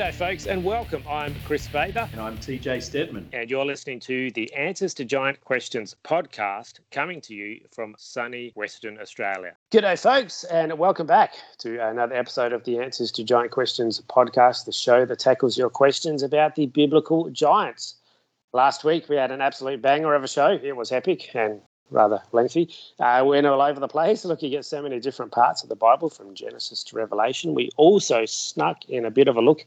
G'day, folks, and welcome. I'm Kris Faber. And I'm TJ Stedman. And you're listening to the Answers to Giant Questions podcast coming to you from sunny Western Australia. G'day, folks, and welcome back to another episode of the Answers to Giant Questions podcast, the show that tackles your questions about the biblical giants. Last week, we had an absolute banger of a show. It was epic and rather lengthy. Uh, we went all over the place looking at so many different parts of the Bible from Genesis to Revelation. We also snuck in a bit of a look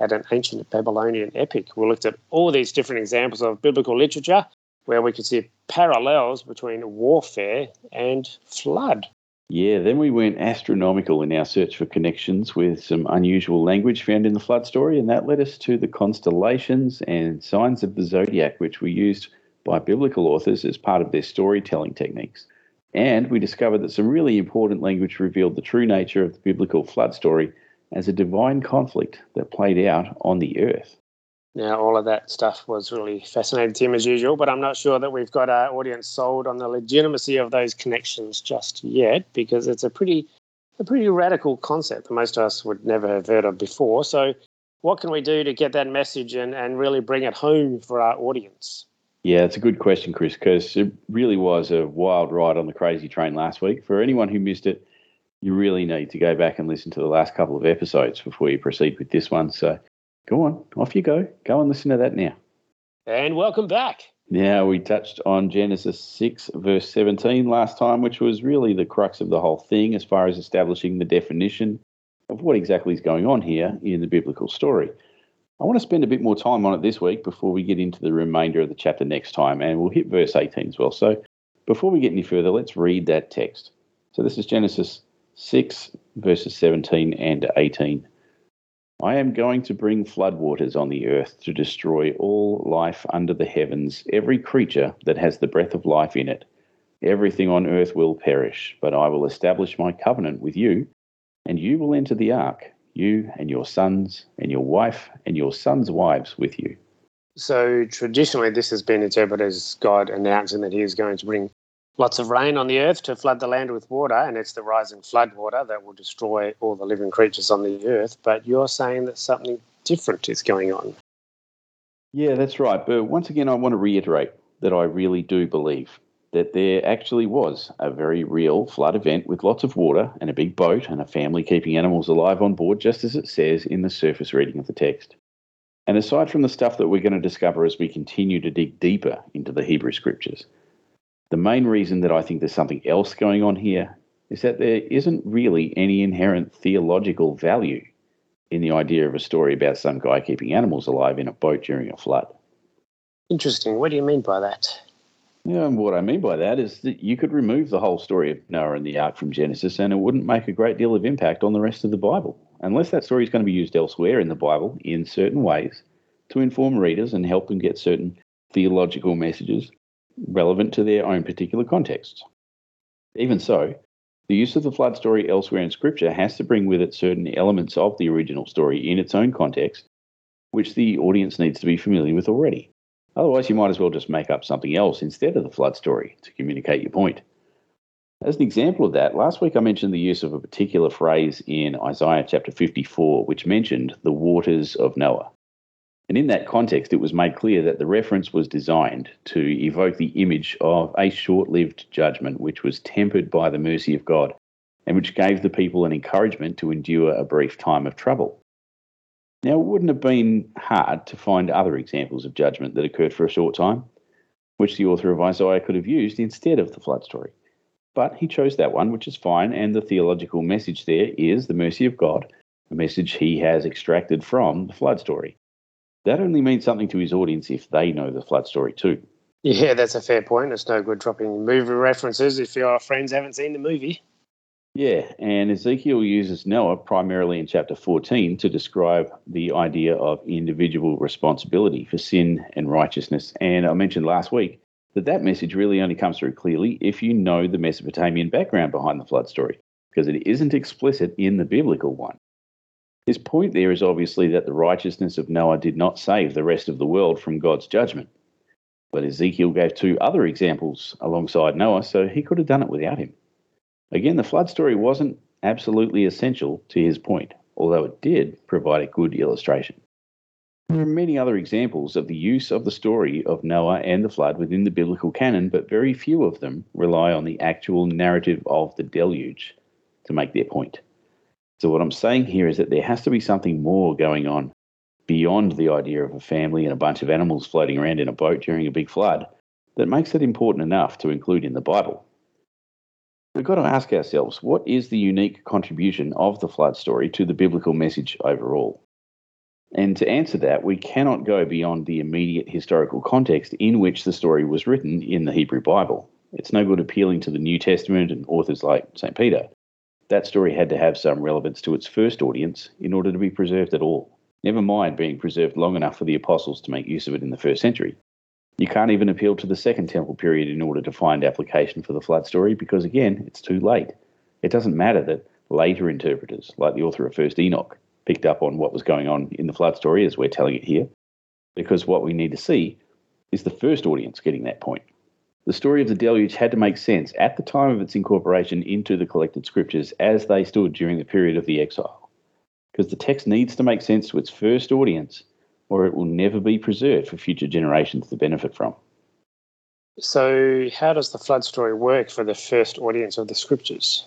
at an ancient Babylonian epic. We looked at all these different examples of biblical literature where we could see parallels between warfare and flood. Yeah, then we went astronomical in our search for connections with some unusual language found in the flood story, and that led us to the constellations and signs of the zodiac, which were used by biblical authors as part of their storytelling techniques. And we discovered that some really important language revealed the true nature of the biblical flood story as a divine conflict that played out on the earth. Now, all of that stuff was really fascinating to him as usual, but I'm not sure that we've got our audience sold on the legitimacy of those connections just yet because it's a pretty a pretty radical concept that most of us would never have heard of before. So, what can we do to get that message and, and really bring it home for our audience? Yeah, it's a good question, Kris, because it really was a wild ride on the crazy train last week. For anyone who missed it, you really need to go back and listen to the last couple of episodes before you proceed with this one. So go on, off you go. Go and listen to that now. And welcome back. Now, we touched on Genesis 6, verse 17 last time, which was really the crux of the whole thing as far as establishing the definition of what exactly is going on here in the biblical story. I want to spend a bit more time on it this week before we get into the remainder of the chapter next time, and we'll hit verse 18 as well. So before we get any further, let's read that text. So this is Genesis 6, verses 17 and 18. I am going to bring floodwaters on the earth to destroy all life under the heavens, every creature that has the breath of life in it. Everything on earth will perish, but I will establish my covenant with you, and you will enter the ark you and your sons and your wife and your sons' wives with you. So traditionally, this has been interpreted as God announcing that He is going to bring lots of rain on the earth to flood the land with water, and it's the rising flood water that will destroy all the living creatures on the earth. But you're saying that something different is going on. Yeah, that's right. But once again, I want to reiterate that I really do believe that there actually was a very real flood event with lots of water and a big boat and a family keeping animals alive on board, just as it says in the surface reading of the text. And aside from the stuff that we're going to discover as we continue to dig deeper into the Hebrew scriptures, the main reason that I think there's something else going on here is that there isn't really any inherent theological value in the idea of a story about some guy keeping animals alive in a boat during a flood. Interesting. What do you mean by that? Yeah, and what I mean by that is that you could remove the whole story of Noah and the ark from Genesis and it wouldn't make a great deal of impact on the rest of the Bible, unless that story is going to be used elsewhere in the Bible in certain ways to inform readers and help them get certain theological messages relevant to their own particular context. Even so, the use of the flood story elsewhere in Scripture has to bring with it certain elements of the original story in its own context, which the audience needs to be familiar with already. Otherwise, you might as well just make up something else instead of the flood story to communicate your point. As an example of that, last week I mentioned the use of a particular phrase in Isaiah chapter 54, which mentioned the waters of Noah. And in that context, it was made clear that the reference was designed to evoke the image of a short lived judgment which was tempered by the mercy of God and which gave the people an encouragement to endure a brief time of trouble. Now, it wouldn't have been hard to find other examples of judgment that occurred for a short time, which the author of Isaiah could have used instead of the flood story. But he chose that one, which is fine, and the theological message there is the mercy of God, a message he has extracted from the flood story. That only means something to his audience if they know the flood story too. Yeah, that's a fair point. It's no good dropping movie references if your friends haven't seen the movie. Yeah, and Ezekiel uses Noah primarily in chapter 14 to describe the idea of individual responsibility for sin and righteousness. And I mentioned last week that that message really only comes through clearly if you know the Mesopotamian background behind the flood story, because it isn't explicit in the biblical one. His point there is obviously that the righteousness of Noah did not save the rest of the world from God's judgment. But Ezekiel gave two other examples alongside Noah, so he could have done it without him. Again, the flood story wasn't absolutely essential to his point, although it did provide a good illustration. There are many other examples of the use of the story of Noah and the flood within the biblical canon, but very few of them rely on the actual narrative of the deluge to make their point. So, what I'm saying here is that there has to be something more going on beyond the idea of a family and a bunch of animals floating around in a boat during a big flood that makes it important enough to include in the Bible. We've got to ask ourselves what is the unique contribution of the flood story to the biblical message overall? And to answer that, we cannot go beyond the immediate historical context in which the story was written in the Hebrew Bible. It's no good appealing to the New Testament and authors like St. Peter. That story had to have some relevance to its first audience in order to be preserved at all. Never mind being preserved long enough for the apostles to make use of it in the first century. You can't even appeal to the Second Temple period in order to find application for the flood story because, again, it's too late. It doesn't matter that later interpreters, like the author of First Enoch, picked up on what was going on in the flood story as we're telling it here, because what we need to see is the first audience getting that point. The story of the deluge had to make sense at the time of its incorporation into the collected scriptures as they stood during the period of the exile, because the text needs to make sense to its first audience, or it will never be preserved for future generations to benefit from. So, how does the flood story work for the first audience of the scriptures?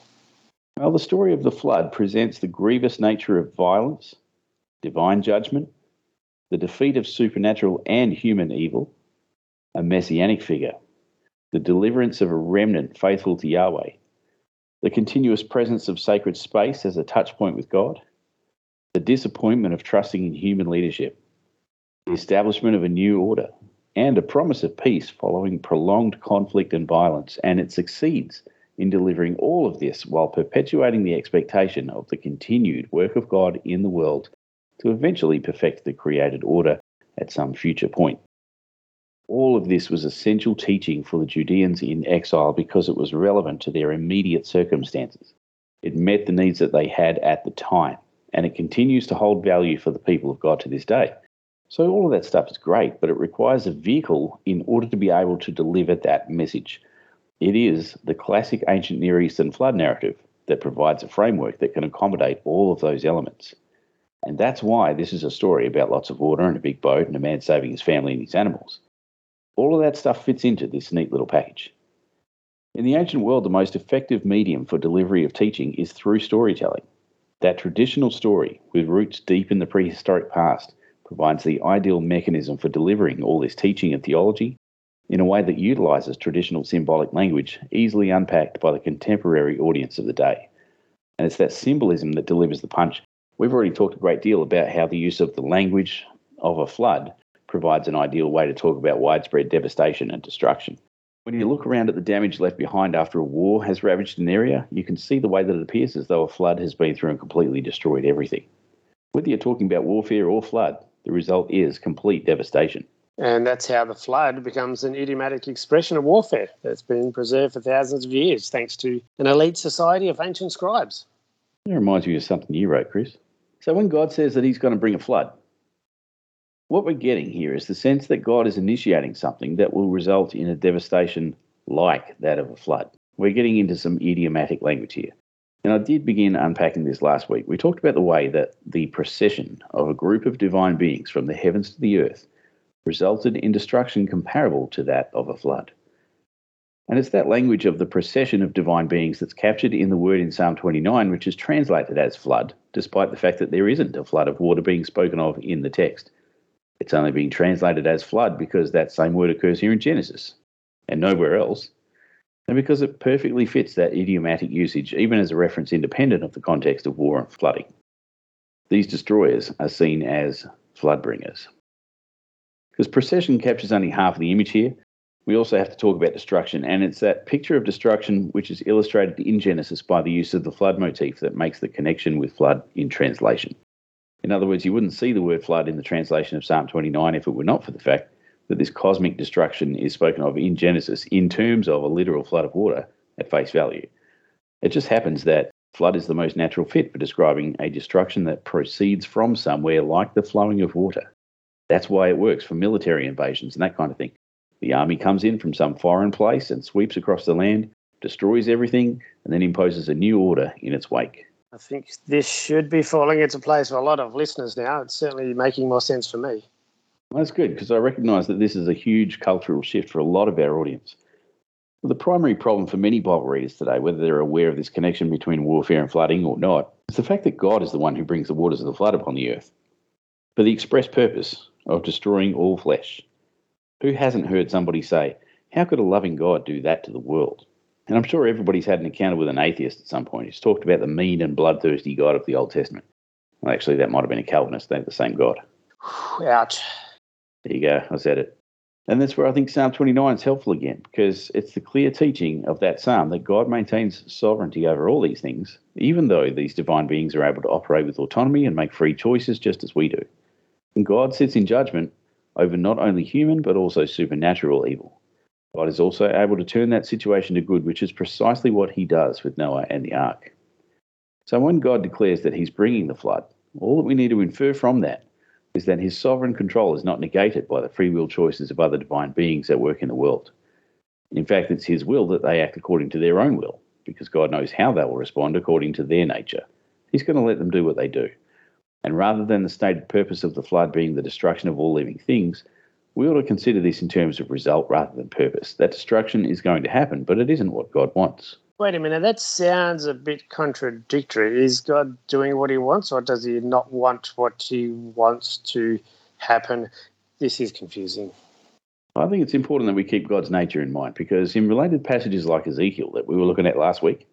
Well, the story of the flood presents the grievous nature of violence, divine judgment, the defeat of supernatural and human evil, a messianic figure, the deliverance of a remnant faithful to Yahweh, the continuous presence of sacred space as a touchpoint with God, the disappointment of trusting in human leadership, the establishment of a new order, and a promise of peace following prolonged conflict and violence, and it succeeds in delivering all of this while perpetuating the expectation of the continued work of God in the world to eventually perfect the created order at some future point. All of this was essential teaching for the Judeans in exile because it was relevant to their immediate circumstances. It met the needs that they had at the time, and it continues to hold value for the people of God to this day. So, all of that stuff is great, but it requires a vehicle in order to be able to deliver that message. It is the classic ancient Near Eastern flood narrative that provides a framework that can accommodate all of those elements. And that's why this is a story about lots of water and a big boat and a man saving his family and his animals. All of that stuff fits into this neat little package. In the ancient world, the most effective medium for delivery of teaching is through storytelling. That traditional story, with roots deep in the prehistoric past, provides the ideal mechanism for delivering all this teaching and theology in a way that utilizes traditional symbolic language easily unpacked by the contemporary audience of the day. And it's that symbolism that delivers the punch. We've already talked a great deal about how the use of the language of a flood provides an ideal way to talk about widespread devastation and destruction. When you look around at the damage left behind after a war has ravaged an area, you can see the way that it appears as though a flood has been through and completely destroyed everything. Whether you're talking about warfare or flood, the result is complete devastation. And that's how the flood becomes an idiomatic expression of warfare that's been preserved for thousands of years thanks to an elite society of ancient scribes. That reminds me of something you wrote, Kris. So when God says that he's going to bring a flood, what we're getting here is the sense that God is initiating something that will result in a devastation like that of a flood. We're getting into some idiomatic language here. And I did begin unpacking this last week. We talked about the way that the procession of a group of divine beings from the heavens to the earth resulted in destruction comparable to that of a flood. And it's that language of the procession of divine beings that's captured in the word in Psalm 29, which is translated as flood, despite the fact that there isn't a flood of water being spoken of in the text. It's only being translated as flood because that same word occurs here in Genesis and nowhere else, and because it perfectly fits that idiomatic usage, even as a reference independent of the context of war and flooding. These destroyers are seen as flood bringers. Because procession captures only half of the image here, we also have to talk about destruction, and it's that picture of destruction which is illustrated in Genesis by the use of the flood motif that makes the connection with flood in translation. In other words, you wouldn't see the word flood in the translation of Psalm 29 if it were not for the fact that this cosmic destruction is spoken of in Genesis in terms of a literal flood of water at face value. It just happens that flood is the most natural fit for describing a destruction that proceeds from somewhere like the flowing of water. That's why it works for military invasions and that kind of thing. The army comes in from some foreign place and sweeps across the land, destroys everything, and then imposes a new order in its wake. I think this should be falling into place for a lot of listeners now. It's certainly making more sense for me. Well, that's good because I recognise that this is a huge cultural shift for a lot of our audience. Well, the primary problem for many Bible readers today, whether they're aware of this connection between warfare and flooding or not, is the fact that God is the one who brings the waters of the flood upon the earth for the express purpose of destroying all flesh. Who hasn't heard somebody say, How could a loving God do that to the world? And I'm sure everybody's had an encounter with an atheist at some point who's talked about the mean and bloodthirsty God of the Old Testament. Well, actually, that might have been a Calvinist. They're the same God. Ouch. There you go. I said it. And that's where I think Psalm 29 is helpful again, because it's the clear teaching of that psalm that God maintains sovereignty over all these things, even though these divine beings are able to operate with autonomy and make free choices just as we do. And God sits in judgment over not only human, but also supernatural evil. God is also able to turn that situation to good, which is precisely what he does with Noah and the ark. So when God declares that he's bringing the flood, all that we need to infer from that is that his sovereign control is not negated by the free will choices of other divine beings that work in the world. In fact, it's his will that they act according to their own will, because God knows how they will respond according to their nature. He's going to let them do what they do. And rather than the stated purpose of the flood being the destruction of all living things, we ought to consider this in terms of result rather than purpose. That destruction is going to happen, but it isn't what God wants. Wait a minute, that sounds a bit contradictory. Is God doing what he wants, or does he not want what he wants to happen? This is confusing. I think it's important that we keep God's nature in mind because in related passages like Ezekiel that we were looking at last week,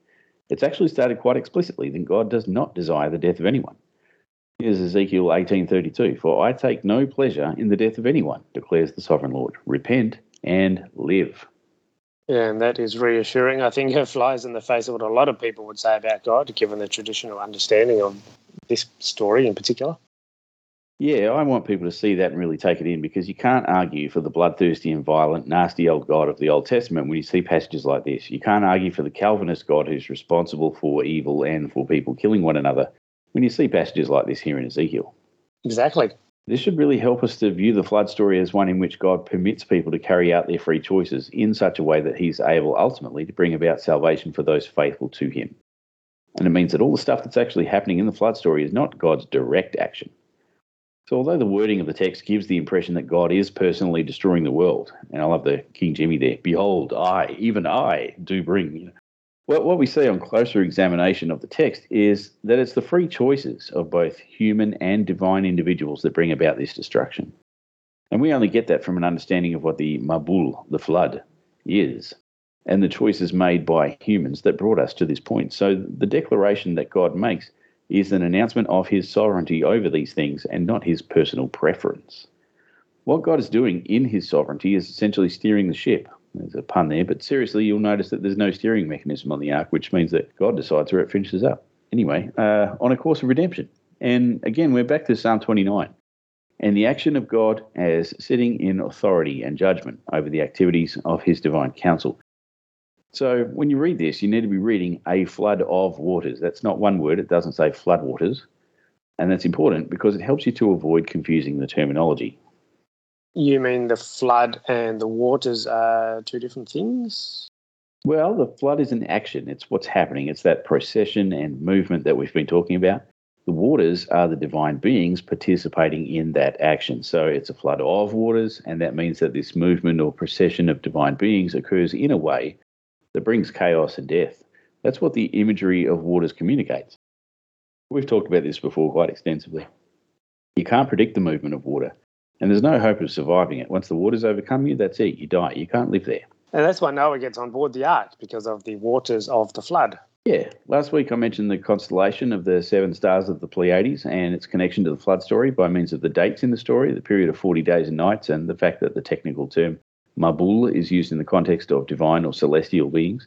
it's actually stated quite explicitly that God does not desire the death of anyone. Here's Ezekiel 18:32, "For I take no pleasure in the death of anyone," declares the sovereign Lord. "Repent and live." Yeah, and that is reassuring. I think it flies in the face of what a lot of people would say about God, given the traditional understanding of this story in particular. Yeah, I want people to see that and really take it in because you can't argue for the bloodthirsty and violent, nasty old God of the Old Testament when you see passages like this. You can't argue for the Calvinist God who's responsible for evil and for people killing one another when you see passages like this here in Ezekiel. Exactly. This should really help us to view the flood story as one in which God permits people to carry out their free choices in such a way that He's able ultimately to bring about salvation for those faithful to Him. And it means that all the stuff that's actually happening in the flood story is not God's direct action. So, although the wording of the text gives the impression that God is personally destroying the world, and I love the King Jimmy there, behold, I, even I, do bring. What, what we see on closer examination of the text is that it's the free choices of both human and divine individuals that bring about this destruction. And we only get that from an understanding of what the Mabul, the flood, is, and the choices made by humans that brought us to this point. So the declaration that God makes is an announcement of his sovereignty over these things and not his personal preference. What God is doing in his sovereignty is essentially steering the ship there's a pun there, but seriously, you'll notice that there's no steering mechanism on the ark, which means that God decides where it finishes up. Anyway, uh, on a course of redemption. And again, we're back to Psalm 29 and the action of God as sitting in authority and judgment over the activities of his divine council. So when you read this, you need to be reading a flood of waters. That's not one word, it doesn't say flood waters. And that's important because it helps you to avoid confusing the terminology. You mean the flood and the waters are two different things? Well, the flood is an action. It's what's happening. It's that procession and movement that we've been talking about. The waters are the divine beings participating in that action. So it's a flood of waters, and that means that this movement or procession of divine beings occurs in a way that brings chaos and death. That's what the imagery of waters communicates. We've talked about this before quite extensively. You can't predict the movement of water. And there's no hope of surviving it. Once the waters overcome you, that's it. You die. You can't live there. And that's why Noah gets on board the ark because of the waters of the flood. Yeah. Last week I mentioned the constellation of the seven stars of the Pleiades and its connection to the flood story by means of the dates in the story, the period of 40 days and nights, and the fact that the technical term Mabul is used in the context of divine or celestial beings.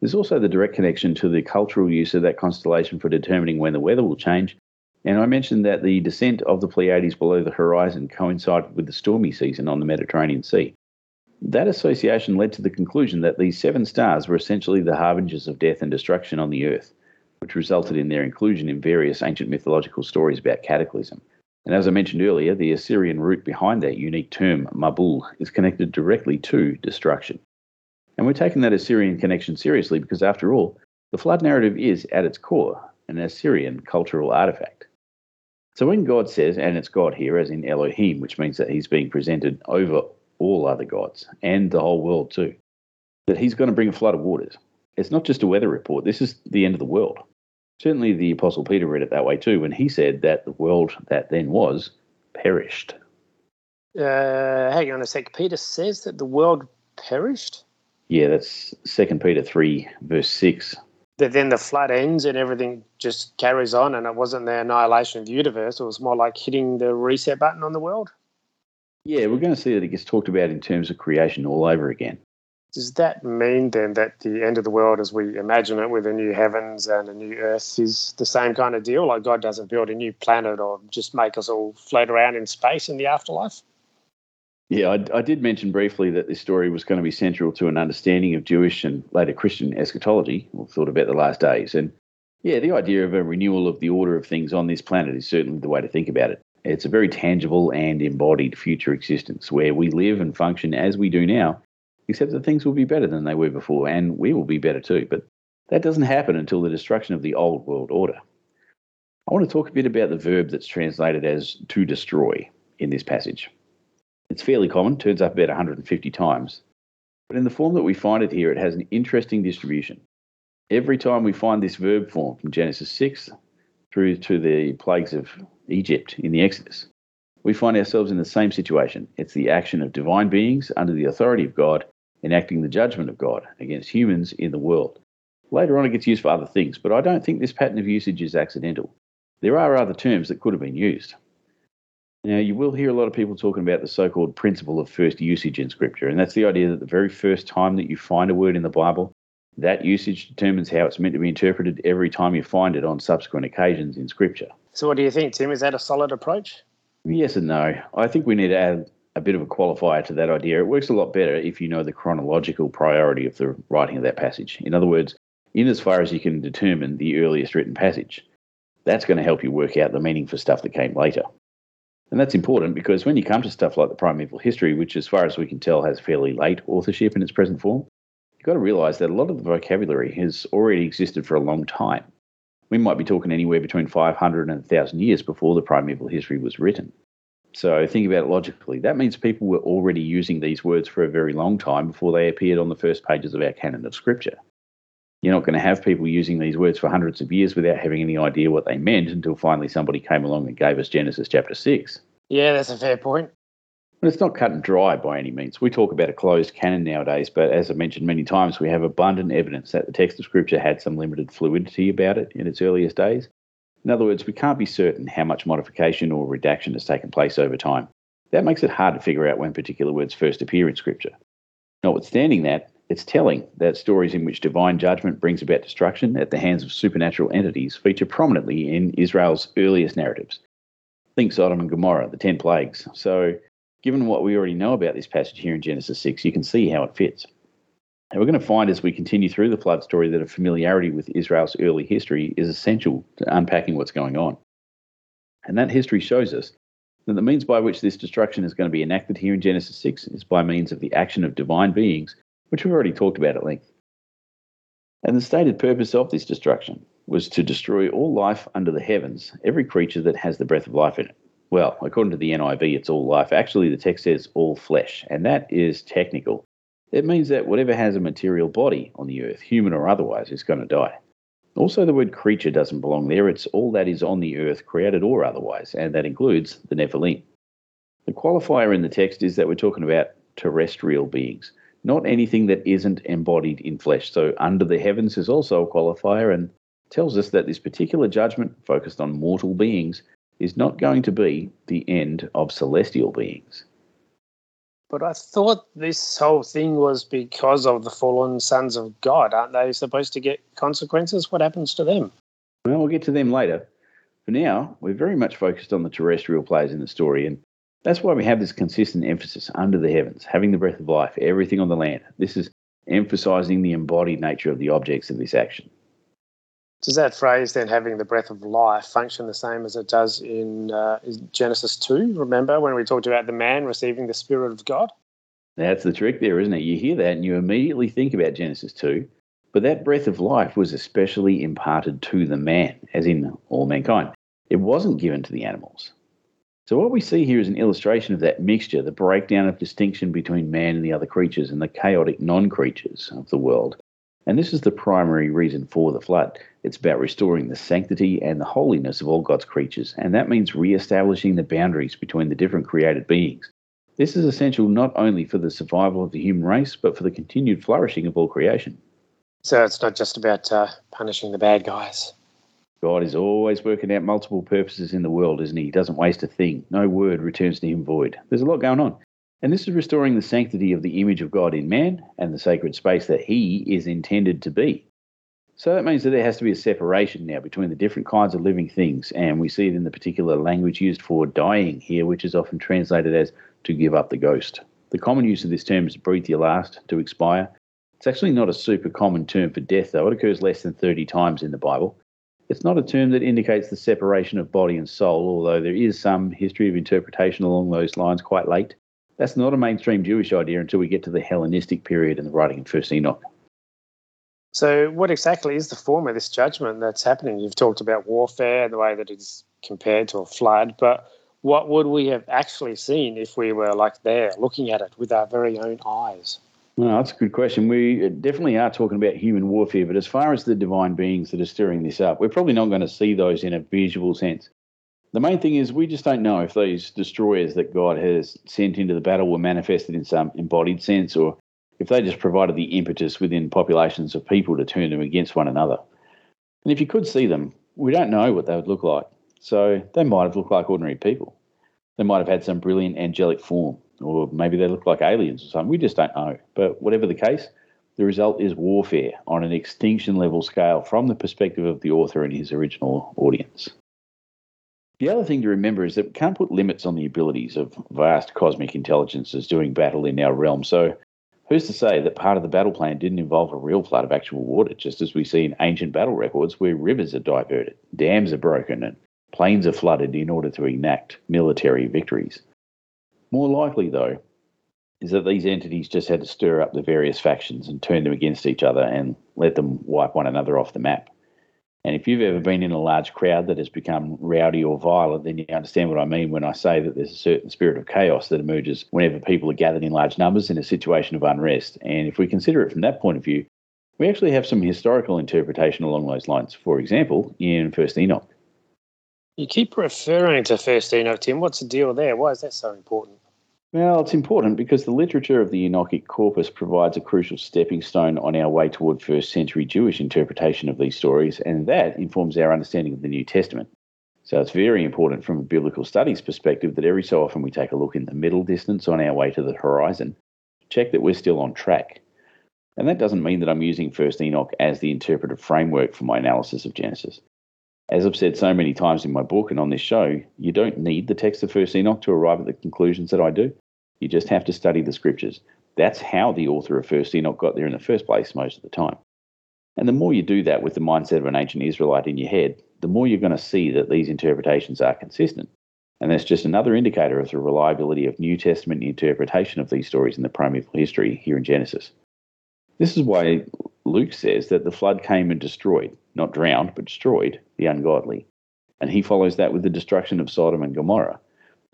There's also the direct connection to the cultural use of that constellation for determining when the weather will change and I mentioned that the descent of the Pleiades below the horizon coincided with the stormy season on the Mediterranean Sea. That association led to the conclusion that these seven stars were essentially the harbingers of death and destruction on the earth, which resulted in their inclusion in various ancient mythological stories about cataclysm. And as I mentioned earlier, the Assyrian root behind that unique term, Mabul, is connected directly to destruction. And we're taking that Assyrian connection seriously because, after all, the flood narrative is, at its core, an Assyrian cultural artifact. So when God says, and it's God here, as in Elohim, which means that he's being presented over all other gods and the whole world too, that he's going to bring a flood of waters. It's not just a weather report, this is the end of the world. Certainly the Apostle Peter read it that way too when he said that the world that then was perished. Uh, hang on a sec. Peter says that the world perished? Yeah, that's Second Peter 3, verse 6 that then the flood ends and everything just carries on and it wasn't the annihilation of the universe it was more like hitting the reset button on the world. Yeah we're going to see that it gets talked about in terms of creation all over again. Does that mean then that the end of the world as we imagine it with a new heavens and a new earth is the same kind of deal? Like god doesn't build a new planet or just make us all float around in space in the afterlife yeah, I, I, did mention briefly that this story was going to be central to an understanding of Jewish and later Christian eschatology, or thought about the last days. And yeah, the idea of a renewal of the order of things on this planet is certainly the way to think about it. It's a very tangible and embodied future existence where we live and function as we do now, except that things will be better than they were before, and we will be better too. But that doesn't happen until the destruction of the old world order. I want to talk a bit about the verb that's translated as to destroy in this passage. It's fairly common, turns up about 150 times. But in the form that we find it here, it has an interesting distribution. Every time we find this verb form from Genesis 6 through to the plagues of Egypt in the Exodus, we find ourselves in the same situation. It's the action of divine beings under the authority of God enacting the judgment of God against humans in the world. Later on, it gets used for other things, but I don't think this pattern of usage is accidental. There are other terms that could have been used. Now, you will hear a lot of people talking about the so called principle of first usage in Scripture, and that's the idea that the very first time that you find a word in the Bible, that usage determines how it's meant to be interpreted every time you find it on subsequent occasions in Scripture. So, what do you think, Tim? Is that a solid approach? Yes and no. I think we need to add a bit of a qualifier to that idea. It works a lot better if you know the chronological priority of the writing of that passage. In other words, in as far as you can determine the earliest written passage. That's going to help you work out the meaning for stuff that came later. And that's important because when you come to stuff like the primeval history, which as far as we can tell has fairly late authorship in its present form, you've got to realize that a lot of the vocabulary has already existed for a long time. We might be talking anywhere between 500 and 1,000 years before the primeval history was written. So think about it logically. That means people were already using these words for a very long time before they appeared on the first pages of our canon of scripture. You're not going to have people using these words for hundreds of years without having any idea what they meant until finally somebody came along and gave us Genesis chapter 6. Yeah, that's a fair point. But it's not cut and dry by any means. We talk about a closed canon nowadays, but as I mentioned many times, we have abundant evidence that the text of Scripture had some limited fluidity about it in its earliest days. In other words, we can't be certain how much modification or redaction has taken place over time. That makes it hard to figure out when particular words first appear in Scripture. Notwithstanding that, it's telling that stories in which divine judgment brings about destruction at the hands of supernatural entities feature prominently in Israel's earliest narratives. Think Sodom and Gomorrah, the 10 plagues. So, given what we already know about this passage here in Genesis 6, you can see how it fits. And we're going to find as we continue through the flood story that a familiarity with Israel's early history is essential to unpacking what's going on. And that history shows us that the means by which this destruction is going to be enacted here in Genesis 6 is by means of the action of divine beings which we've already talked about at length. And the stated purpose of this destruction was to destroy all life under the heavens, every creature that has the breath of life in it. Well, according to the NIV, it's all life. Actually, the text says all flesh, and that is technical. It means that whatever has a material body on the earth, human or otherwise, is going to die. Also, the word creature doesn't belong there. It's all that is on the earth, created or otherwise, and that includes the Nephilim. The qualifier in the text is that we're talking about terrestrial beings not anything that isn't embodied in flesh. So, under the heavens is also a qualifier and tells us that this particular judgment focused on mortal beings is not going to be the end of celestial beings. But I thought this whole thing was because of the fallen sons of God. Aren't they supposed to get consequences? What happens to them? Well, we'll get to them later. For now, we're very much focused on the terrestrial players in the story, and that's why we have this consistent emphasis under the heavens, having the breath of life, everything on the land. This is emphasizing the embodied nature of the objects of this action. Does that phrase then, having the breath of life, function the same as it does in, uh, Genesis 2? Remember when we talked about the man receiving the Spirit of God? That's the trick there, isn't it? You hear that and you immediately think about Genesis 2. But that breath of life was especially imparted to the man, as in all mankind. It wasn't given to the animals. So, what we see here is an illustration of that mixture, the breakdown of distinction between man and the other creatures and the chaotic non creatures of the world. And this is the primary reason for the flood. It's about restoring the sanctity and the holiness of all God's creatures, and that means re establishing the boundaries between the different created beings. This is essential not only for the survival of the human race, but for the continued flourishing of all creation. So it's not just about uh, punishing the bad guys. God is always working out multiple purposes in the world, isn't he? He doesn't waste a thing. No word returns to him void. There's a lot going on. And this is restoring the sanctity of the image of God in man and the sacred space that he is intended to be. So that means that there has to be a separation now between the different kinds of living things, and we see it in the particular language used for dying here, which is often translated as to give up the ghost. The common use of this term is breathe your last, to expire. It's actually not a super common term for death, though. It occurs less than 30 times in the Bible. It's not a term that indicates the separation of body and soul, although there is some history of interpretation along those lines quite late. That's not a mainstream Jewish idea until we get to the Hellenistic period and the writing of First Enoch. So, what exactly is the form of this judgment that's happening? You've talked about warfare and the way that it's compared to a flood, but what would we have actually seen if we were like there looking at it with our very own eyes? No, that's a good question. We uh, definitely are talking about human warfare, but as far as the divine beings that are stirring this up, we're probably not going to see those in a visual sense. The main thing is we just don't know if these destroyers that God has sent into the battle were manifested in some embodied sense or if they just provided the impetus within populations of people to turn them against one another. And if you could see them, we don't know what they would look like. So they might have looked like ordinary people. They might have had some brilliant angelic form or maybe they look like aliens or something. We just don't know. But whatever the case, the result is warfare on an extinction level scale from the perspective of the author and his original audience. The other thing to remember is that we can't put limits on the abilities of vast cosmic intelligences doing battle in our realm. So, who's to say that part of the battle plan didn't involve a real flood of actual water, just as we see in ancient battle records where rivers are diverted, dams are broken, and plains are flooded in order to enact military victories? More likely, though, is that these entities just had to stir up the various factions and turn them against each other and let them wipe one another off the map. And if you've ever been in a large crowd that has become rowdy or violent, then you understand what I mean when I say that there's a certain spirit of chaos that emerges whenever people are gathered in large numbers in a situation of unrest. And if we consider it from that point of view, we actually have some historical interpretation along those lines. For example, in First Enoch. You keep referring to First Enoch, Tim. What's the deal there? Why is that so important? Well, it's important because the literature of the Enochic corpus provides a crucial stepping stone on our way toward first century Jewish interpretation of these stories, and that informs our understanding of the New Testament. So it's very important from a biblical studies perspective that every so often we take a look in the middle distance on our way to the horizon, check that we're still on track. And that doesn't mean that I'm using First Enoch as the interpretive framework for my analysis of Genesis. As I've said so many times in my book and on this show, you don't need the text of First Enoch to arrive at the conclusions that I do. You just have to study the scriptures. That's how the author of First Enoch got there in the first place most of the time. And the more you do that with the mindset of an ancient Israelite in your head, the more you're going to see that these interpretations are consistent. And that's just another indicator of the reliability of New Testament interpretation of these stories in the primeval history here in Genesis. This is why Luke says that the flood came and destroyed, not drowned, but destroyed the ungodly. And he follows that with the destruction of Sodom and Gomorrah.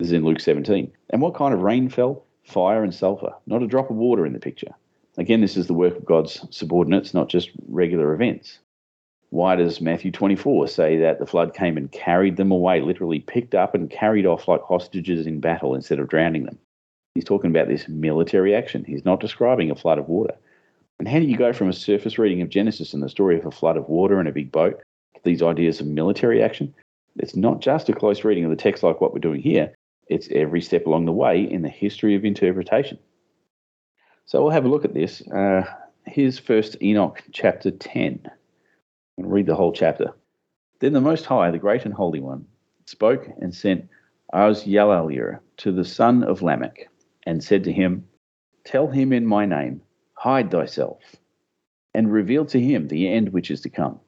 This is in Luke 17. And what kind of rain fell? Fire and sulfur. Not a drop of water in the picture. Again, this is the work of God's subordinates, not just regular events. Why does Matthew 24 say that the flood came and carried them away, literally picked up and carried off like hostages in battle instead of drowning them? He's talking about this military action. He's not describing a flood of water. And how do you go from a surface reading of Genesis and the story of a flood of water and a big boat to these ideas of military action? It's not just a close reading of the text like what we're doing here. It's every step along the way in the history of interpretation. So we'll have a look at this. Uh, here's first Enoch chapter 10. I'll read the whole chapter. Then the Most High, the Great and Holy One, spoke and sent Azyalalir to the son of Lamech, and said to him, Tell him in my name, hide thyself, and reveal to him the end which is to come.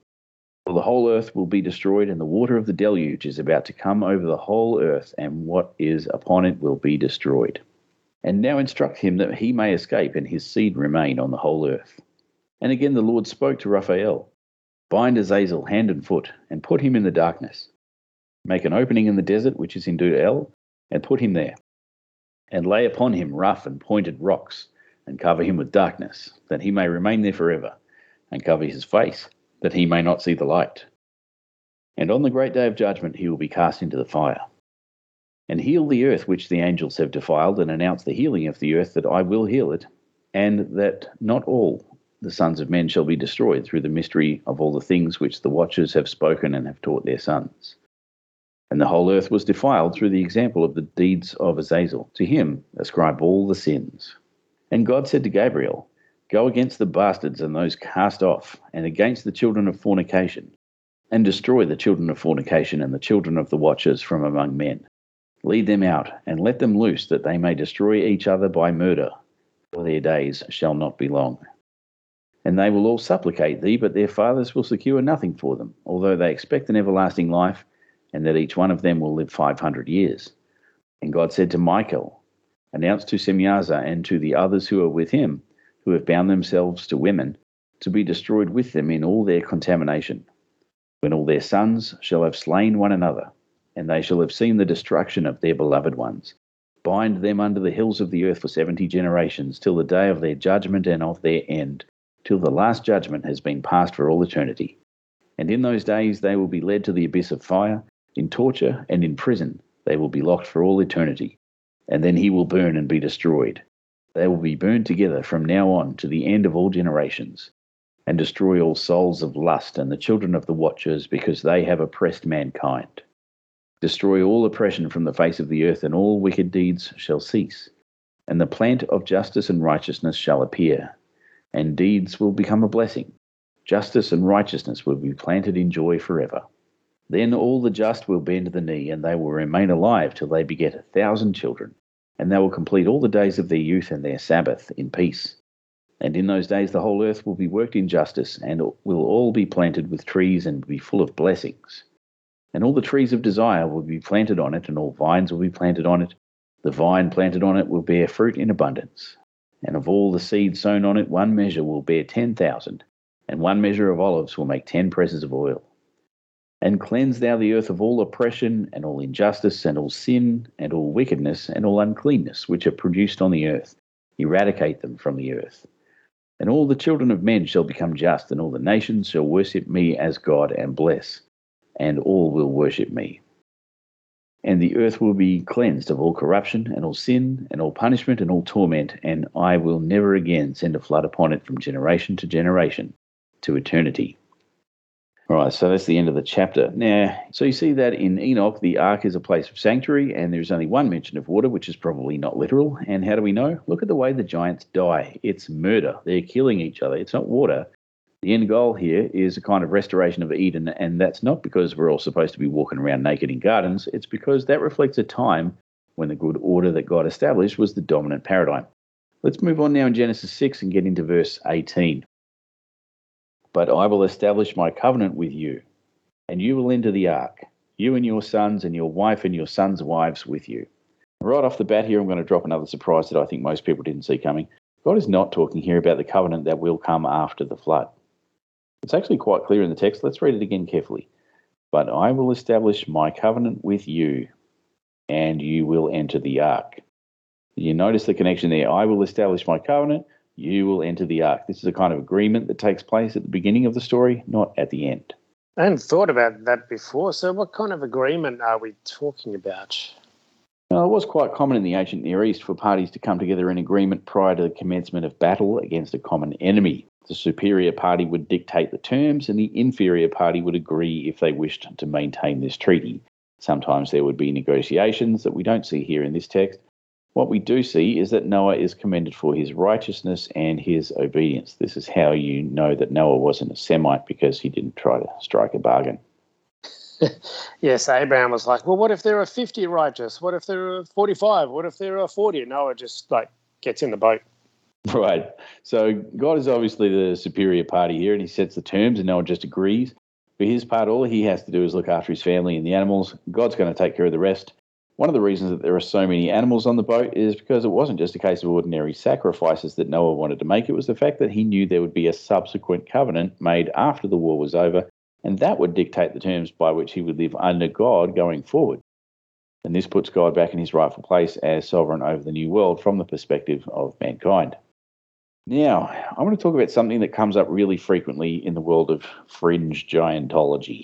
The whole earth will be destroyed, and the water of the deluge is about to come over the whole earth, and what is upon it will be destroyed. And now instruct him that he may escape, and his seed remain on the whole earth. And again the Lord spoke to Raphael Bind Azazel hand and foot, and put him in the darkness. Make an opening in the desert, which is in Dudael, and put him there. And lay upon him rough and pointed rocks, and cover him with darkness, that he may remain there forever, and cover his face, that he may not see the light. And on the great day of judgment he will be cast into the fire. And heal the earth which the angels have defiled, and announce the healing of the earth that I will heal it, and that not all the sons of men shall be destroyed through the mystery of all the things which the watchers have spoken and have taught their sons. And the whole earth was defiled through the example of the deeds of Azazel. To him ascribe all the sins. And God said to Gabriel, Go against the bastards and those cast off, and against the children of fornication, and destroy the children of fornication and the children of the watchers from among men. Lead them out, and let them loose, that they may destroy each other by murder, for their days shall not be long. And they will all supplicate thee, but their fathers will secure nothing for them, although they expect an everlasting life, and that each one of them will live five hundred years. And God said to Michael, Announce to Semyaza and to the others who are with him, who have bound themselves to women, to be destroyed with them in all their contamination, when all their sons shall have slain one another, and they shall have seen the destruction of their beloved ones. Bind them under the hills of the earth for seventy generations, till the day of their judgment and of their end till the last judgment has been passed for all eternity. And in those days they will be led to the abyss of fire, in torture and in prison they will be locked for all eternity. And then he will burn and be destroyed. They will be burned together from now on to the end of all generations, and destroy all souls of lust and the children of the watchers, because they have oppressed mankind. Destroy all oppression from the face of the earth, and all wicked deeds shall cease. And the plant of justice and righteousness shall appear, and deeds will become a blessing. Justice and righteousness will be planted in joy forever. Then all the just will bend the knee, and they will remain alive till they beget a thousand children, and they will complete all the days of their youth and their Sabbath in peace. And in those days the whole earth will be worked in justice, and will all be planted with trees and be full of blessings. And all the trees of desire will be planted on it, and all vines will be planted on it. The vine planted on it will bear fruit in abundance, and of all the seed sown on it, one measure will bear ten thousand, and one measure of olives will make ten presses of oil. And cleanse thou the earth of all oppression, and all injustice, and all sin, and all wickedness, and all uncleanness which are produced on the earth. Eradicate them from the earth. And all the children of men shall become just, and all the nations shall worship me as God and bless, and all will worship me and the earth will be cleansed of all corruption and all sin and all punishment and all torment, and I will never again send a flood upon it from generation to generation to eternity. All right, so that's the end of the chapter. Now, so you see that in Enoch, the ark is a place of sanctuary, and there's only one mention of water, which is probably not literal. And how do we know? Look at the way the giants die. It's murder. They're killing each other. It's not water. The end goal here is a kind of restoration of Eden, and that's not because we're all supposed to be walking around naked in gardens. It's because that reflects a time when the good order that God established was the dominant paradigm. Let's move on now in Genesis 6 and get into verse 18. But I will establish my covenant with you, and you will enter the ark, you and your sons, and your wife and your sons' wives with you. Right off the bat here, I'm going to drop another surprise that I think most people didn't see coming. God is not talking here about the covenant that will come after the flood. It's actually quite clear in the text. Let's read it again carefully. But I will establish my covenant with you, and you will enter the ark. You notice the connection there. I will establish my covenant, you will enter the ark. This is a kind of agreement that takes place at the beginning of the story, not at the end. I hadn't thought about that before. So, what kind of agreement are we talking about? Well, it was quite common in the ancient Near East for parties to come together in agreement prior to the commencement of battle against a common enemy. The superior party would dictate the terms, and the inferior party would agree if they wished to maintain this treaty. Sometimes there would be negotiations that we don't see here in this text. What we do see is that Noah is commended for his righteousness and his obedience. This is how you know that Noah wasn't a Semite because he didn't try to strike a bargain. yes, Abraham was like, well, what if there are 50 righteous? What if there are 45? What if there are 40? Noah just like gets in the boat. Right. So God is obviously the superior party here, and He sets the terms, and Noah just agrees. For his part, all he has to do is look after his family and the animals. God's going to take care of the rest. One of the reasons that there are so many animals on the boat is because it wasn't just a case of ordinary sacrifices that Noah wanted to make, it was the fact that he knew there would be a subsequent covenant made after the war was over, and that would dictate the terms by which he would live under God going forward. And this puts God back in his rightful place as sovereign over the new world from the perspective of mankind. Now, I want to talk about something that comes up really frequently in the world of fringe giantology.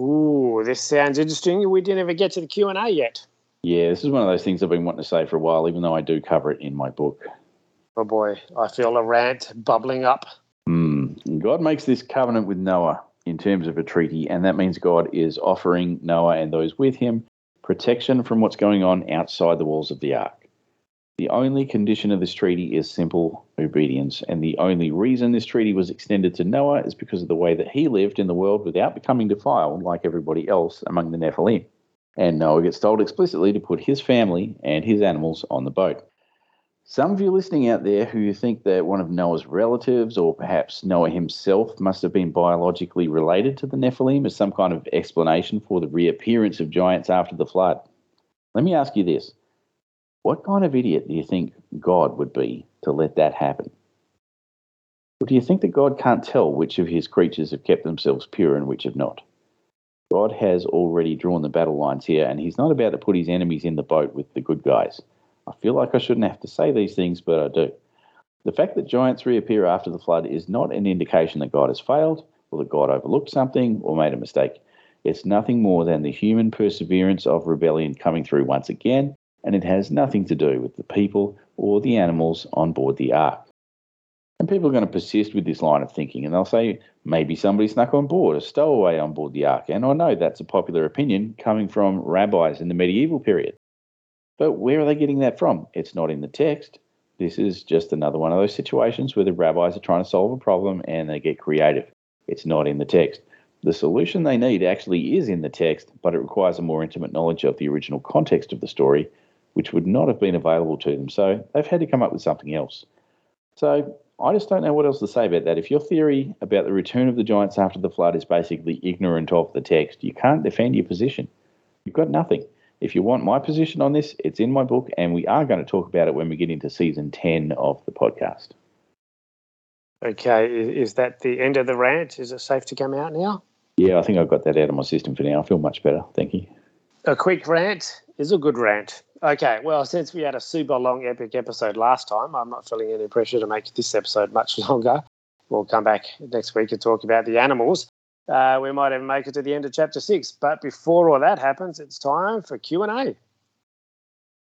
Ooh, this sounds interesting. We didn't even get to the Q and A yet. Yeah, this is one of those things I've been wanting to say for a while, even though I do cover it in my book. Oh boy, I feel a rant bubbling up. Mm. God makes this covenant with Noah in terms of a treaty, and that means God is offering Noah and those with him protection from what's going on outside the walls of the ark. The only condition of this treaty is simple obedience, and the only reason this treaty was extended to Noah is because of the way that he lived in the world without becoming defiled like everybody else among the Nephilim. And Noah gets told explicitly to put his family and his animals on the boat. Some of you listening out there who think that one of Noah's relatives, or perhaps Noah himself, must have been biologically related to the Nephilim as some kind of explanation for the reappearance of giants after the flood. Let me ask you this what kind of idiot do you think God would be to let that happen? Or do you think that God can't tell which of his creatures have kept themselves pure and which have not? God has already drawn the battle lines here, and he's not about to put his enemies in the boat with the good guys. I feel like I shouldn't have to say these things, but I do. The fact that giants reappear after the flood is not an indication that God has failed, or that God overlooked something, or made a mistake. It's nothing more than the human perseverance of rebellion coming through once again, and it has nothing to do with the people or the animals on board the ark. And people are going to persist with this line of thinking, and they'll say maybe somebody snuck on board, a stowaway on board the ark. And I know that's a popular opinion coming from rabbis in the medieval period. But where are they getting that from? It's not in the text. This is just another one of those situations where the rabbis are trying to solve a problem and they get creative. It's not in the text. The solution they need actually is in the text, but it requires a more intimate knowledge of the original context of the story which would not have been available to them. So they've had to come up with something else. So I just don't know what else to say about that. If your theory about the return of the giants after the flood is basically ignorant of the text, you can't defend your position. You've got nothing. If you want my position on this, it's in my book, and we are going to talk about it when we get into season 10 of the podcast. Okay, is that the end of the rant? Is it safe to come out now? Yeah, I think I've got that out of my system for now. I feel much better. Thank you. A quick rant is a good rant. Okay, well, since we had a super long epic episode last time, I'm not feeling any pressure to make this episode much longer. We'll come back next week and talk about the animals. Uh, we might even make it to the end of chapter six. But before all that happens, it's time for Q and A.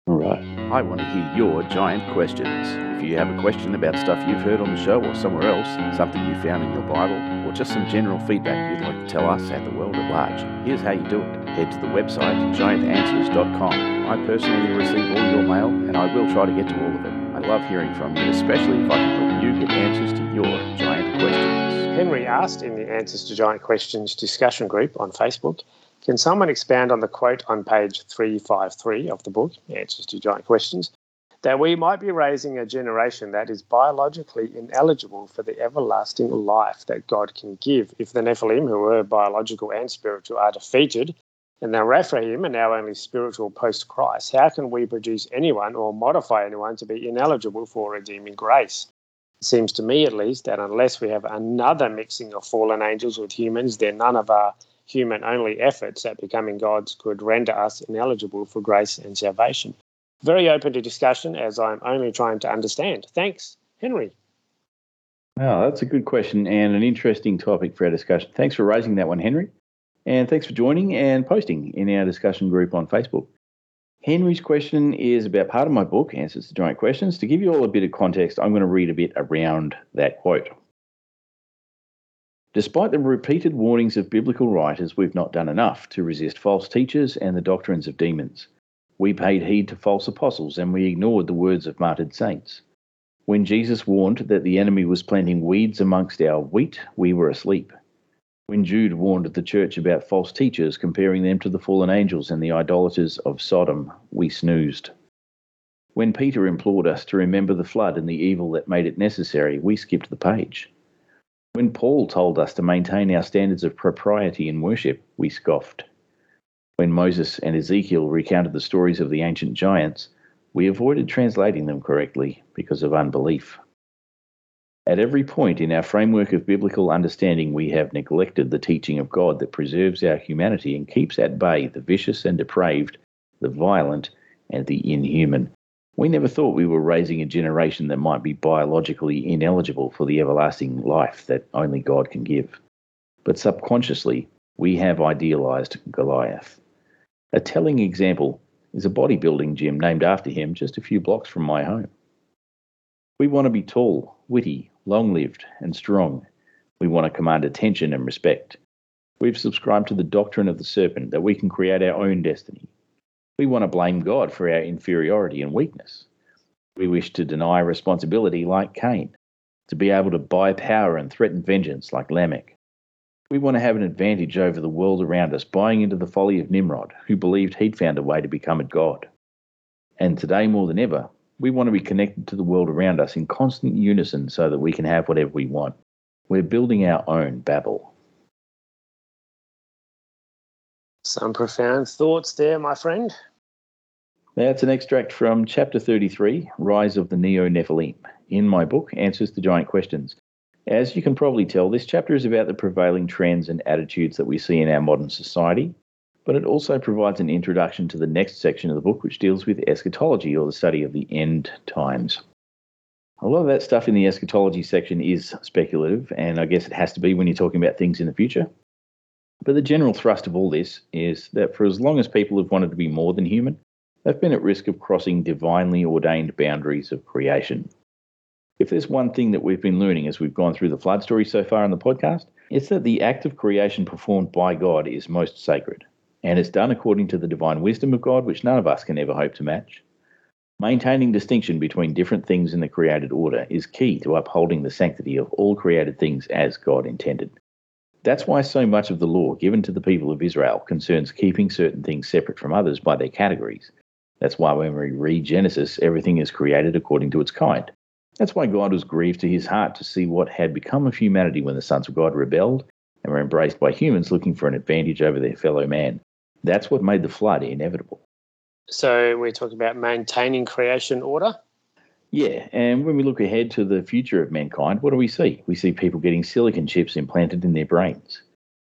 All right. I want to hear your giant questions. If you have a question about stuff you've heard on the show or somewhere else, something you found in your Bible, or just some general feedback you'd like to tell us and the world at large, here's how you do it. Head to the website giantanswers.com I personally receive all your mail and I will try to get to all of it. I love hearing from you, especially if I can help you get answers to your giant questions. Henry asked in the Answers to Giant Questions discussion group on Facebook Can someone expand on the quote on page 353 of the book, Answers to Giant Questions, that we might be raising a generation that is biologically ineligible for the everlasting life that God can give if the Nephilim, who were biological and spiritual, are defeated and now Rephaim are now only spiritual post Christ. How can we produce anyone or modify anyone to be ineligible for redeeming grace? It seems to me, at least, that unless we have another mixing of fallen angels with humans, then none of our human only efforts at becoming gods could render us ineligible for grace and salvation. Very open to discussion as I'm only trying to understand. Thanks, Henry. Oh, that's a good question and an interesting topic for our discussion. Thanks for raising that one, Henry. And thanks for joining and posting in our discussion group on Facebook. Henry's question is about part of my book, Answers to Giant Questions. To give you all a bit of context, I'm going to read a bit around that quote. Despite the repeated warnings of biblical writers, we've not done enough to resist false teachers and the doctrines of demons. We paid heed to false apostles and we ignored the words of martyred saints. When Jesus warned that the enemy was planting weeds amongst our wheat, we were asleep. When Jude warned the church about false teachers, comparing them to the fallen angels and the idolaters of Sodom, we snoozed. When Peter implored us to remember the flood and the evil that made it necessary, we skipped the page. When Paul told us to maintain our standards of propriety in worship, we scoffed. When Moses and Ezekiel recounted the stories of the ancient giants, we avoided translating them correctly because of unbelief. At every point in our framework of biblical understanding, we have neglected the teaching of God that preserves our humanity and keeps at bay the vicious and depraved, the violent, and the inhuman. We never thought we were raising a generation that might be biologically ineligible for the everlasting life that only God can give. But subconsciously, we have idealized Goliath. A telling example is a bodybuilding gym named after him just a few blocks from my home. We want to be tall, witty, long lived, and strong. We want to command attention and respect. We've subscribed to the doctrine of the serpent that we can create our own destiny. We want to blame God for our inferiority and weakness. We wish to deny responsibility like Cain, to be able to buy power and threaten vengeance like Lamech. We want to have an advantage over the world around us, buying into the folly of Nimrod, who believed he'd found a way to become a god. And today, more than ever, we want to be connected to the world around us in constant unison so that we can have whatever we want. We're building our own Babel. Some profound thoughts there, my friend. That's an extract from chapter 33, Rise of the Neo Nephilim, in my book, Answers to Giant Questions. As you can probably tell, this chapter is about the prevailing trends and attitudes that we see in our modern society, but it also provides an introduction to the next section of the book, which deals with eschatology or the study of the end times. A lot of that stuff in the eschatology section is speculative, and I guess it has to be when you're talking about things in the future. But the general thrust of all this is that for as long as people have wanted to be more than human, they've been at risk of crossing divinely ordained boundaries of creation. If there's one thing that we've been learning as we've gone through the flood story so far in the podcast, it's that the act of creation performed by God is most sacred and it's done according to the divine wisdom of God, which none of us can ever hope to match. Maintaining distinction between different things in the created order is key to upholding the sanctity of all created things as God intended. That's why so much of the law given to the people of Israel concerns keeping certain things separate from others by their categories. That's why when we read Genesis, everything is created according to its kind. That's why God was grieved to his heart to see what had become of humanity when the sons of God rebelled and were embraced by humans looking for an advantage over their fellow man. That's what made the flood inevitable. So we're talking about maintaining creation order? Yeah, and when we look ahead to the future of mankind, what do we see? We see people getting silicon chips implanted in their brains.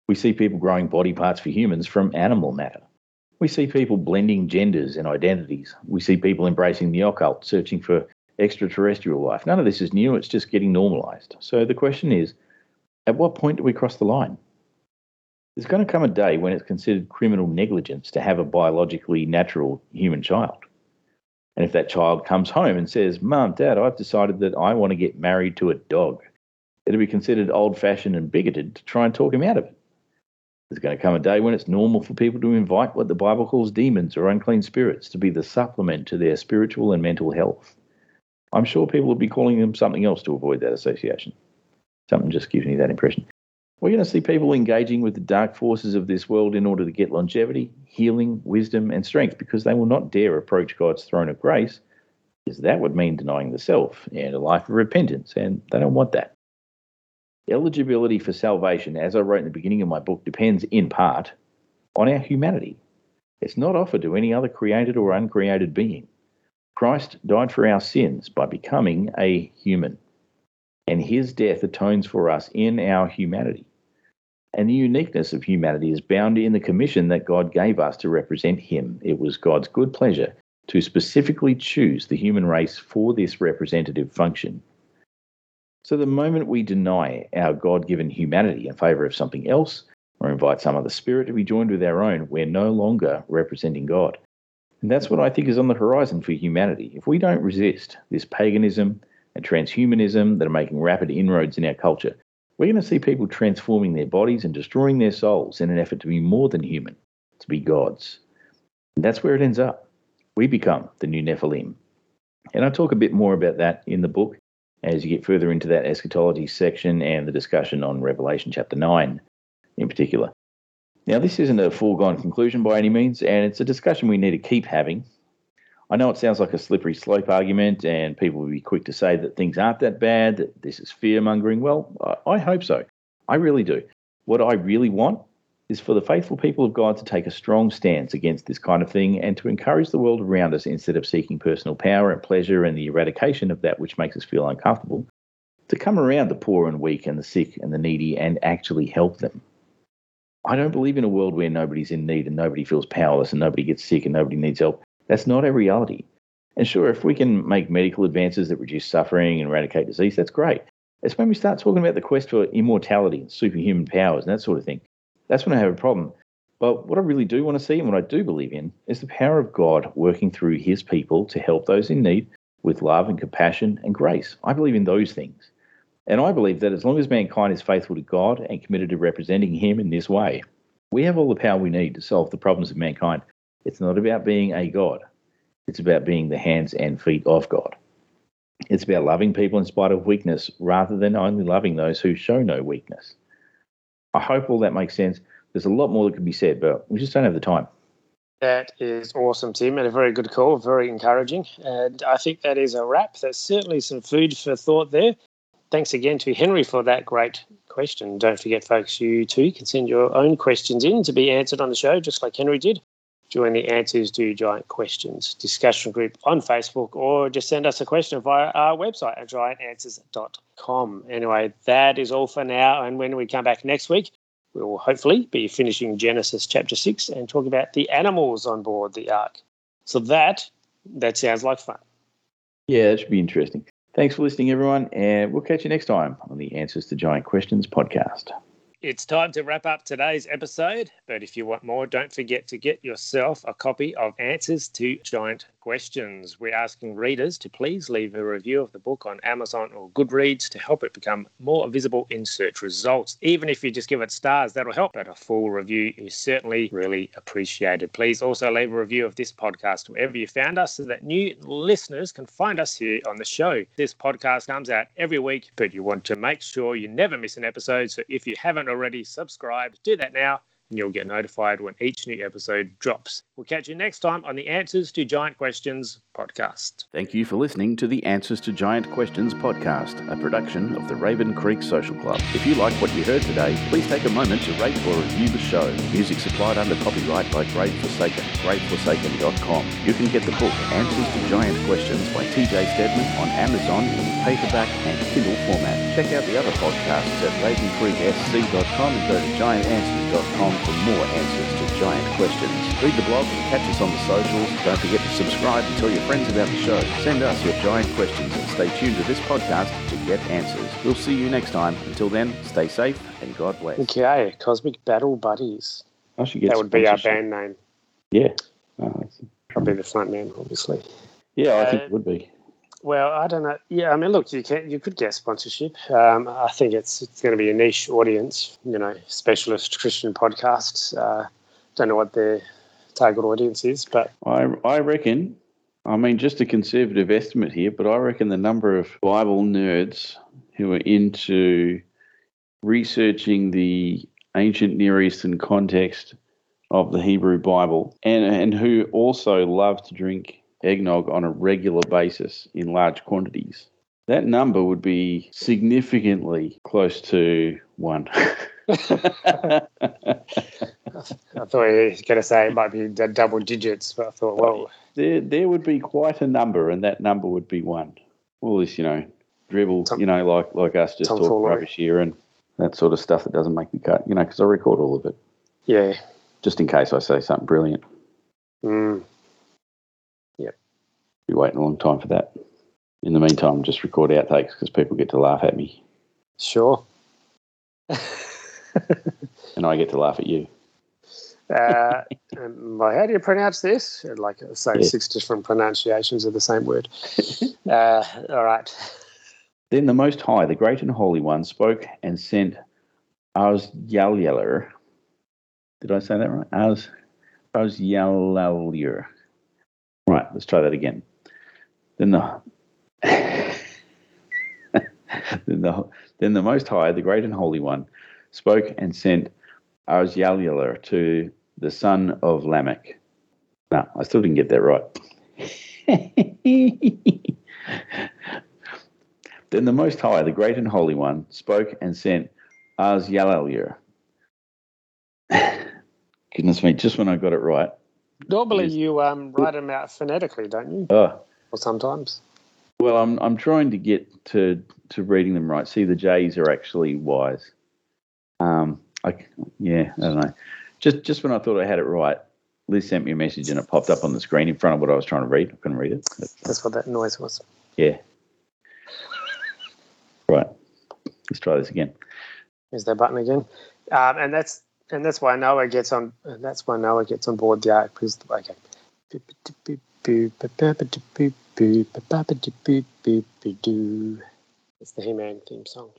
We see people growing body parts for humans from animal matter. We see people blending genders and identities. We see people embracing the occult, searching for extraterrestrial life. None of this is new, it's just getting normalized. So the question is at what point do we cross the line? There's going to come a day when it's considered criminal negligence to have a biologically natural human child. And if that child comes home and says, Mum, Dad, I've decided that I want to get married to a dog, it'll be considered old fashioned and bigoted to try and talk him out of it. There's going to come a day when it's normal for people to invite what the Bible calls demons or unclean spirits to be the supplement to their spiritual and mental health. I'm sure people will be calling them something else to avoid that association. Something just gives me that impression. We're going to see people engaging with the dark forces of this world in order to get longevity, healing, wisdom, and strength because they will not dare approach God's throne of grace, because that would mean denying the self and a life of repentance, and they don't want that. Eligibility for salvation, as I wrote in the beginning of my book, depends in part on our humanity. It's not offered to any other created or uncreated being. Christ died for our sins by becoming a human and his death atones for us in our humanity. And the uniqueness of humanity is bound in the commission that God gave us to represent him. It was God's good pleasure to specifically choose the human race for this representative function. So the moment we deny our God given humanity in favour of something else, or invite some other spirit to be joined with our own, we're no longer representing God. And that's what I think is on the horizon for humanity. If we don't resist this paganism, and transhumanism that are making rapid inroads in our culture, we're going to see people transforming their bodies and destroying their souls in an effort to be more than human, to be gods. And that's where it ends up. We become the new Nephilim. And I talk a bit more about that in the book as you get further into that eschatology section and the discussion on Revelation chapter 9 in particular. Now, this isn't a foregone conclusion by any means, and it's a discussion we need to keep having I know it sounds like a slippery slope argument, and people will be quick to say that things aren't that bad, that this is fear mongering. Well, I, hope so. I really do. What I really want is for the faithful people of God to take a strong stance against this kind of thing and to encourage the world around us instead of seeking personal power and pleasure and the eradication of that which makes us feel uncomfortable, to come around the poor and weak and the sick and the needy and actually help them. I don't believe in a world where nobody's in need and nobody feels powerless and nobody gets sick and nobody needs help. That's not a reality. And sure, if we can make medical advances that reduce suffering and eradicate disease, that's great. It's when we start talking about the quest for immortality and superhuman powers and that sort of thing. That's when I have a problem. But what I really do want to see and what I do believe in is the power of God working through his people to help those in need with love and compassion and grace. I believe in those things. And I believe that as long as mankind is faithful to God and committed to representing him in this way, we have all the power we need to solve the problems of mankind. It's not about being a God, it's about being the hands and feet of God. It's about loving people in spite of weakness rather than only loving those who show no weakness. I hope all that makes sense. There's a lot more that could be said, but we just don't have the time. That is awesome, Tim, and a very good call, very encouraging. And I think that is a wrap. There's certainly some food for thought there. Thanks again to Henry for that great question. Don't forget, folks, you too can send your own questions in to be answered on the show, just like Henry did. Join the Answers to Giant Questions discussion group on Facebook or just send us a question via our website at giantanswers.com. Anyway, that is all for now. And when we come back next week, we will hopefully be finishing Genesis chapter 6 and talk about the animals on board the ark. So that that sounds like fun. Yeah, that should be interesting. Thanks for listening, everyone, and we'll catch you next time on the Answers to Giant Questions podcast. It's time to wrap up today's episode, but if you want more, don't forget to get yourself a copy of Answers to Giant Questions. We're asking readers to please leave a review of the book on Amazon or Goodreads to help it become more visible in search results. Even if you just give it stars, that'll help, but a full review is certainly really appreciated. Please also leave a review of this podcast wherever you found us so that new listeners can find us here on the show. This podcast comes out every week, but you want to make sure you never miss an episode. So if you haven't already subscribed, do that now and you'll get notified when each new episode drops. We'll catch you next time on the Answers to Giant Questions podcast. Thank you for listening to the Answers to Giant Questions podcast, a production of the Raven Creek Social Club. If you like what you heard today, please take a moment to rate or review the show. Music supplied under copyright by Great Forsaken, greatforsaken.com. You can get the book Answers to Giant Questions by TJ Stedman on Amazon in paperback and Kindle format. Check out the other podcasts at ravencreeksc.com and go to giantanswers.com for more answers to giant questions. Read the blog and catch us on the socials. Don't forget to subscribe and tell your friends about the show. Send us your giant questions and stay tuned to this podcast to get answers. We'll see you next time. Until then, stay safe and God bless. Okay, Cosmic Battle Buddies. I should get that would be our band name. Yeah. Oh, that's- Probably the front man, obviously. yeah, I think Uh, it would be. Well, I don't know. Yeah, I mean, look, you can you could get sponsorship. Um, I think it's it's going to be a niche audience. You know, specialist Christian podcasts. Uh, don't know what their target audience is, but I, I reckon, I mean, just a conservative estimate here, but I reckon the number of Bible nerds who are into researching the ancient Near Eastern context of the Hebrew Bible and, and who also love to drink eggnog on a regular basis in large quantities, that number would be significantly close to one. I thought you were going to say it might be d- double digits. But I thought, well, there there would be quite a number, and that number would be one. All this, you know, dribble, Tom- you know, like like us just talk tomfoolery. rubbish here and that sort of stuff that doesn't make the cut, you know, because I record all of it yeah. just in case I say something brilliant. Mm. Be waiting a long time for that. In the meantime, just record outtakes because people get to laugh at me, Sure. and I get to laugh at you. uh, um, how do you pronounce this? Like, say, Yeah. six different pronunciations of the same word. uh, all right. Then the Most High, the Great and Holy One, spoke and sent Azyalir. Did I say that right? Az Azyalir. Right, let's try that again. Then the then the then the Most High, the Great and Holy One, spoke and sent Azyalir to the son of Lamech. No, I still didn't get that right. Then the Most High, the Great and Holy One, spoke and sent Azyalir. Goodness me, just when I got it right. Normally, yes. you um, write them out phonetically, don't you? Oh. Or sometimes. Well, I'm I'm trying to get to to reading them right. See, the J's are actually wise. Um, I yeah, I don't know. Just just when I thought I had it right, Liz sent me a message and it popped up on the screen in front of what I was trying to read. I couldn't read it. That's what that noise was. Yeah. right. Let's try this again. There's that button again, um, and that's and that's why Noah gets on. And That's why Noah gets on board the ark because okay. It's the He-Man theme song.